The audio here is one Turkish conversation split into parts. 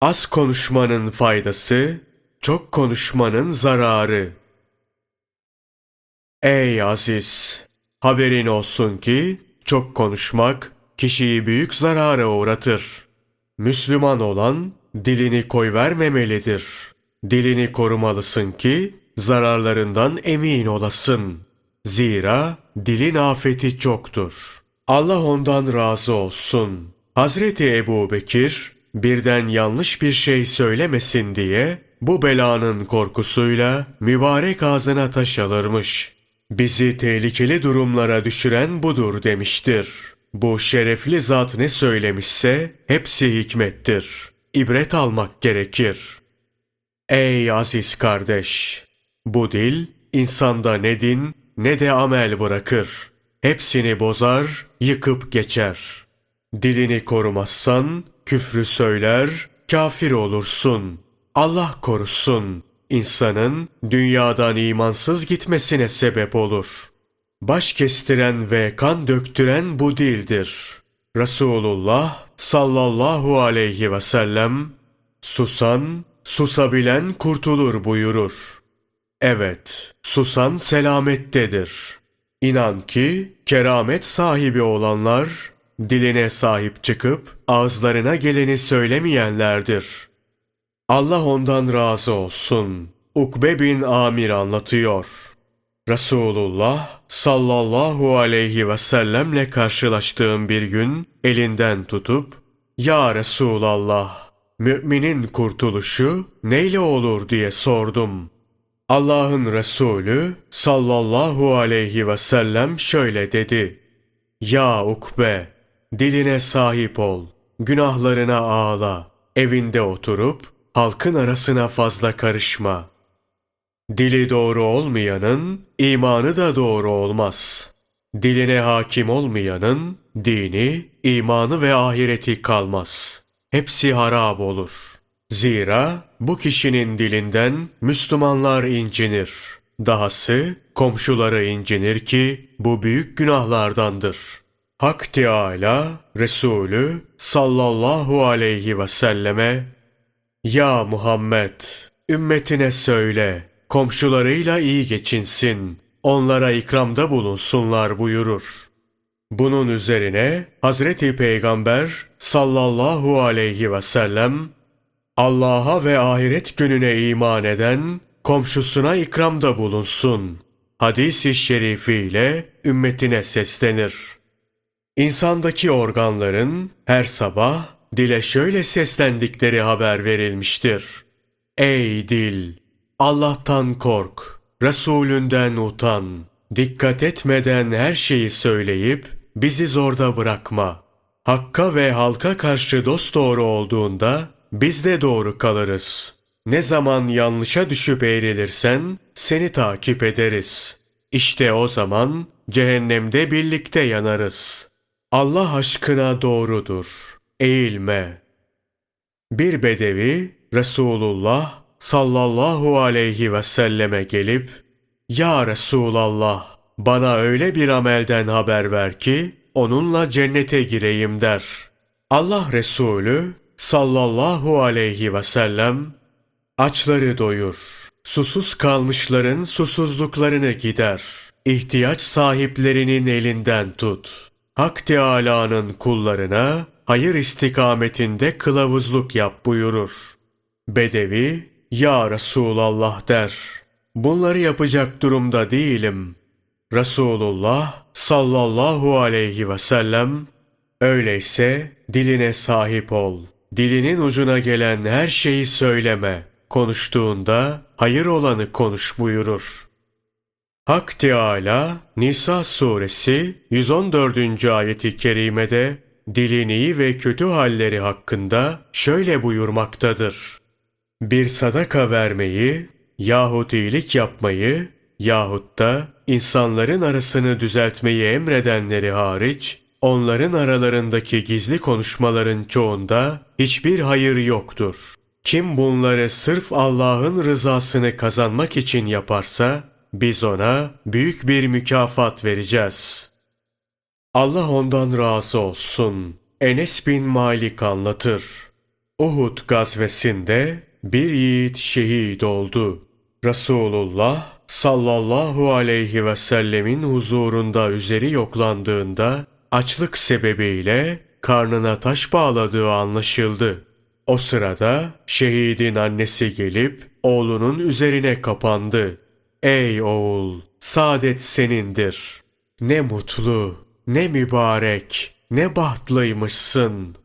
Az konuşmanın faydası, çok konuşmanın zararı. Ey aziz! Haberin olsun ki çok konuşmak kişiyi büyük zarara uğratır. Müslüman olan dilini koyvermemelidir. Dilini korumalısın ki zararlarından emin olasın. Zira dilin afeti çoktur. Allah ondan razı olsun. Hazreti Ebu Bekir birden yanlış bir şey söylemesin diye bu belanın korkusuyla mübarek ağzına taş alırmış. Bizi tehlikeli durumlara düşüren budur demiştir. Bu şerefli zat ne söylemişse hepsi hikmettir. İbret almak gerekir. Ey aziz kardeş! Bu dil insanda ne din ne de amel bırakır. Hepsini bozar, yıkıp geçer. Dilini korumazsan küfrü söyler, kafir olursun. Allah korusun. İnsanın dünyadan imansız gitmesine sebep olur. Baş kestiren ve kan döktüren bu dildir. Resulullah sallallahu aleyhi ve sellem susan, susabilen kurtulur buyurur. Evet, susan selamettedir. İnan ki keramet sahibi olanlar diline sahip çıkıp ağızlarına geleni söylemeyenlerdir. Allah ondan razı olsun. Ukbe bin Amir anlatıyor. Resulullah sallallahu aleyhi ve sellemle karşılaştığım bir gün elinden tutup Ya Resulallah müminin kurtuluşu neyle olur diye sordum. Allah'ın Resulü sallallahu aleyhi ve sellem şöyle dedi. Ya Ukbe diline sahip ol, günahlarına ağla, evinde oturup halkın arasına fazla karışma. Dili doğru olmayanın imanı da doğru olmaz. Diline hakim olmayanın dini, imanı ve ahireti kalmaz. Hepsi harap olur. Zira bu kişinin dilinden Müslümanlar incinir. Dahası komşuları incinir ki bu büyük günahlardandır.'' Hak Teâlâ Resulü sallallahu aleyhi ve selleme Ya Muhammed ümmetine söyle komşularıyla iyi geçinsin onlara ikramda bulunsunlar buyurur. Bunun üzerine Hazreti Peygamber sallallahu aleyhi ve sellem Allah'a ve ahiret gününe iman eden komşusuna ikramda bulunsun. Hadis-i şerifiyle ümmetine seslenir.'' İnsandaki organların her sabah dile şöyle seslendikleri haber verilmiştir. Ey dil! Allah'tan kork, Resulünden utan, dikkat etmeden her şeyi söyleyip bizi zorda bırakma. Hakka ve halka karşı dost doğru olduğunda biz de doğru kalırız. Ne zaman yanlışa düşüp eğrilirsen seni takip ederiz. İşte o zaman cehennemde birlikte yanarız.'' Allah aşkına doğrudur. Eğilme. Bir bedevi Resulullah sallallahu aleyhi ve selleme gelip Ya Resulallah bana öyle bir amelden haber ver ki onunla cennete gireyim der. Allah Resulü sallallahu aleyhi ve sellem açları doyur, susuz kalmışların susuzluklarını gider, ihtiyaç sahiplerinin elinden tut.'' Hak Teâlâ'nın kullarına hayır istikametinde kılavuzluk yap buyurur. Bedevi, Ya Resulallah der. Bunları yapacak durumda değilim. Resulullah sallallahu aleyhi ve sellem, öyleyse diline sahip ol. Dilinin ucuna gelen her şeyi söyleme. Konuştuğunda hayır olanı konuş buyurur. Hak Teâlâ Nisa suresi 114. ayeti kerimede dilin iyi ve kötü halleri hakkında şöyle buyurmaktadır. Bir sadaka vermeyi yahut iyilik yapmayı yahut da insanların arasını düzeltmeyi emredenleri hariç onların aralarındaki gizli konuşmaların çoğunda hiçbir hayır yoktur. Kim bunları sırf Allah'ın rızasını kazanmak için yaparsa biz ona büyük bir mükafat vereceğiz. Allah ondan razı olsun. Enes bin Malik anlatır. Uhud gazvesinde bir yiğit şehit oldu. Resulullah sallallahu aleyhi ve sellemin huzurunda üzeri yoklandığında açlık sebebiyle karnına taş bağladığı anlaşıldı. O sırada şehidin annesi gelip oğlunun üzerine kapandı. Ey oğul, saadet senindir. Ne mutlu, ne mübarek, ne bahtlıymışsın.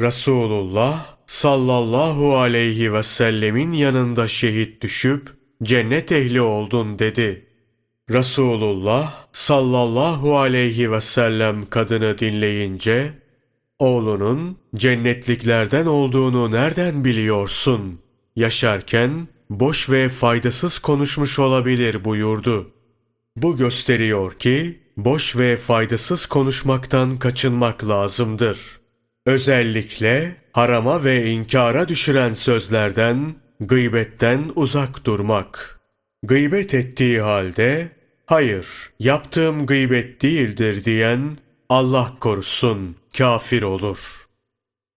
Resulullah sallallahu aleyhi ve sellemin yanında şehit düşüp cennet ehli oldun dedi. Resulullah sallallahu aleyhi ve sellem kadını dinleyince oğlunun cennetliklerden olduğunu nereden biliyorsun? Yaşarken boş ve faydasız konuşmuş olabilir buyurdu. Bu gösteriyor ki boş ve faydasız konuşmaktan kaçınmak lazımdır. Özellikle harama ve inkara düşüren sözlerden, gıybetten uzak durmak. Gıybet ettiği halde, hayır yaptığım gıybet değildir diyen Allah korusun kafir olur.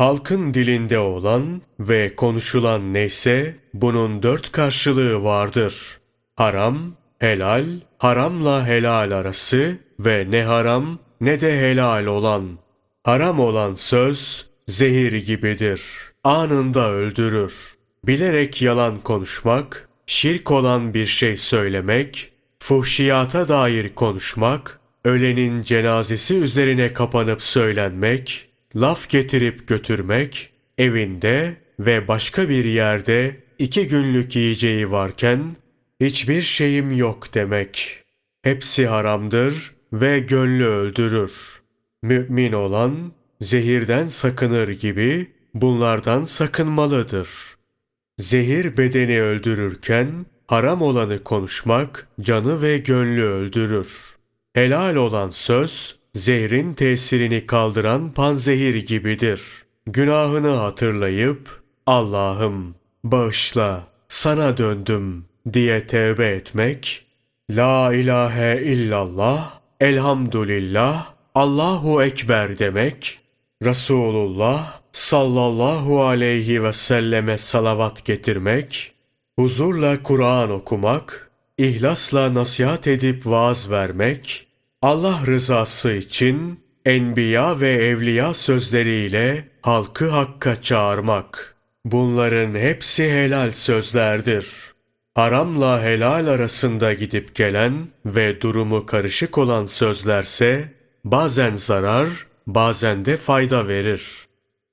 Halkın dilinde olan ve konuşulan neyse bunun dört karşılığı vardır. Haram, helal, haramla helal arası ve ne haram ne de helal olan. Haram olan söz zehir gibidir. Anında öldürür. Bilerek yalan konuşmak, şirk olan bir şey söylemek, fuhşiyata dair konuşmak, ölenin cenazesi üzerine kapanıp söylenmek, laf getirip götürmek, evinde ve başka bir yerde iki günlük yiyeceği varken hiçbir şeyim yok demek. Hepsi haramdır ve gönlü öldürür. Mümin olan zehirden sakınır gibi bunlardan sakınmalıdır. Zehir bedeni öldürürken haram olanı konuşmak canı ve gönlü öldürür. Helal olan söz zehrin tesirini kaldıran panzehir gibidir. Günahını hatırlayıp Allah'ım bağışla sana döndüm diye tevbe etmek, La ilahe illallah, elhamdülillah, Allahu Ekber demek, Resulullah sallallahu aleyhi ve selleme salavat getirmek, huzurla Kur'an okumak, ihlasla nasihat edip vaaz vermek, Allah rızası için enbiya ve evliya sözleriyle halkı hakka çağırmak. Bunların hepsi helal sözlerdir. Haramla helal arasında gidip gelen ve durumu karışık olan sözlerse bazen zarar, bazen de fayda verir.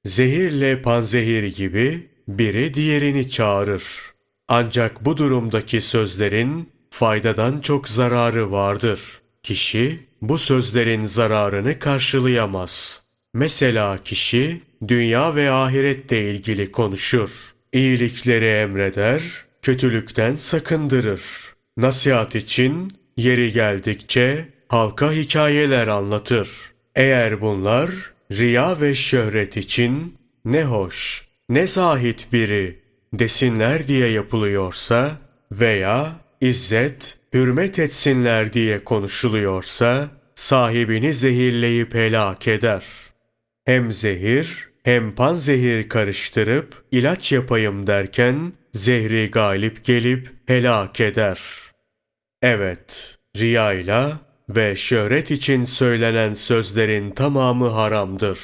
Zehirle panzehir gibi biri diğerini çağırır. Ancak bu durumdaki sözlerin faydadan çok zararı vardır. Kişi bu sözlerin zararını karşılayamaz. Mesela kişi dünya ve ahirette ilgili konuşur. İyilikleri emreder, kötülükten sakındırır. Nasihat için yeri geldikçe halka hikayeler anlatır. Eğer bunlar riya ve şöhret için ne hoş, ne zahit biri desinler diye yapılıyorsa veya izzet, hürmet etsinler diye konuşuluyorsa sahibini zehirleyip helak eder. Hem zehir hem panzehir karıştırıp ilaç yapayım derken zehri galip gelip helak eder. Evet, riyayla ve şöhret için söylenen sözlerin tamamı haramdır.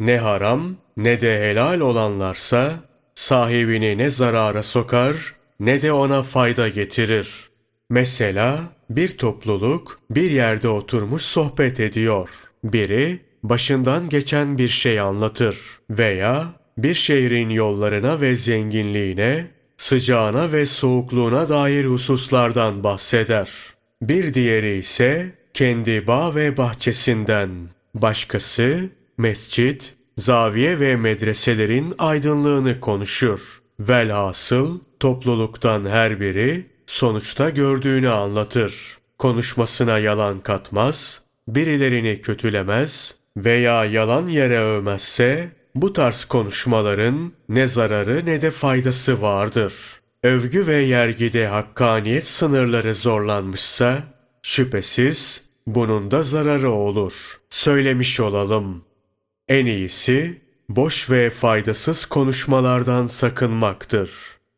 Ne haram ne de helal olanlarsa sahibini ne zarara sokar ne de ona fayda getirir. Mesela bir topluluk bir yerde oturmuş sohbet ediyor. Biri başından geçen bir şey anlatır veya bir şehrin yollarına ve zenginliğine, sıcağına ve soğukluğuna dair hususlardan bahseder. Bir diğeri ise kendi bağ ve bahçesinden, başkası mescit, zaviye ve medreselerin aydınlığını konuşur. Velhasıl topluluktan her biri sonuçta gördüğünü anlatır. Konuşmasına yalan katmaz, birilerini kötülemez veya yalan yere övmezse bu tarz konuşmaların ne zararı ne de faydası vardır. Övgü ve yergide hakkaniyet sınırları zorlanmışsa şüphesiz bunun da zararı olur. Söylemiş olalım. En iyisi boş ve faydasız konuşmalardan sakınmaktır.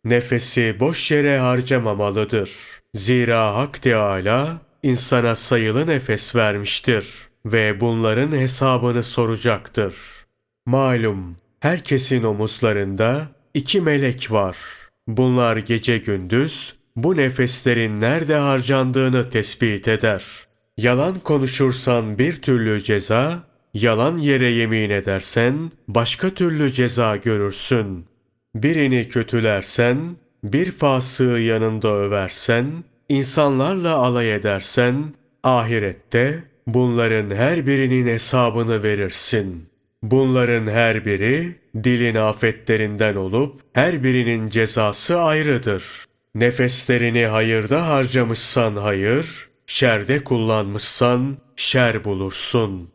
Nefesi boş yere harcamamalıdır. Zira Hak Teâlâ insana sayılı nefes vermiştir ve bunların hesabını soracaktır. Malum herkesin omuzlarında iki melek var. Bunlar gece gündüz bu nefeslerin nerede harcandığını tespit eder. Yalan konuşursan bir türlü ceza, yalan yere yemin edersen başka türlü ceza görürsün. Birini kötülersen, bir fasığı yanında översen, insanlarla alay edersen, ahirette bunların her birinin hesabını verirsin. Bunların her biri dilin afetlerinden olup her birinin cezası ayrıdır. Nefeslerini hayırda harcamışsan hayır, şerde kullanmışsan şer bulursun.''